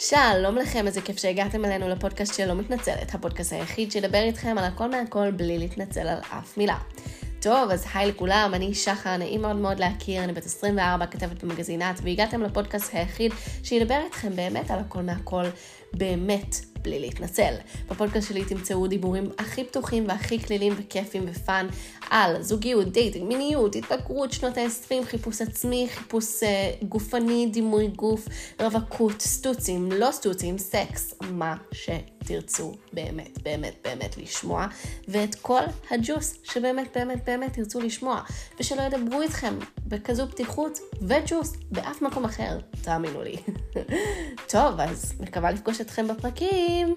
שלום לכם, איזה כיף שהגעתם אלינו לפודקאסט שלא מתנצלת, הפודקאסט היחיד שידבר איתכם על הכל מהכל בלי להתנצל על אף מילה. טוב, אז היי לכולם, אני שחר, נעים מאוד מאוד להכיר, אני בת 24, כתבת במגזינת, והגעתם לפודקאסט היחיד שידבר איתכם באמת על הכל מהכל, באמת, בלי להתנצל. בפודקאסט שלי תמצאו דיבורים הכי פתוחים והכי קלילים וכיפים ו fun על זוגיות, dating, מיניות, התבגרות, שנות ה-20, חיפוש עצמי, חיפוש אה, גופני, דימוי גוף, רווקות, סטוצים, לא סטוצים, סקס, מה שתרצו באמת, באמת, באמת לשמוע, ואת כל הג'וס שבאמת, באמת, באמת תרצו לשמוע, ושלא ידברו איתכם בכזו פתיחות וג'וס באף מקום אחר, תאמינו לי. טוב, אז מקווה לפגוש אתכם בפרקים.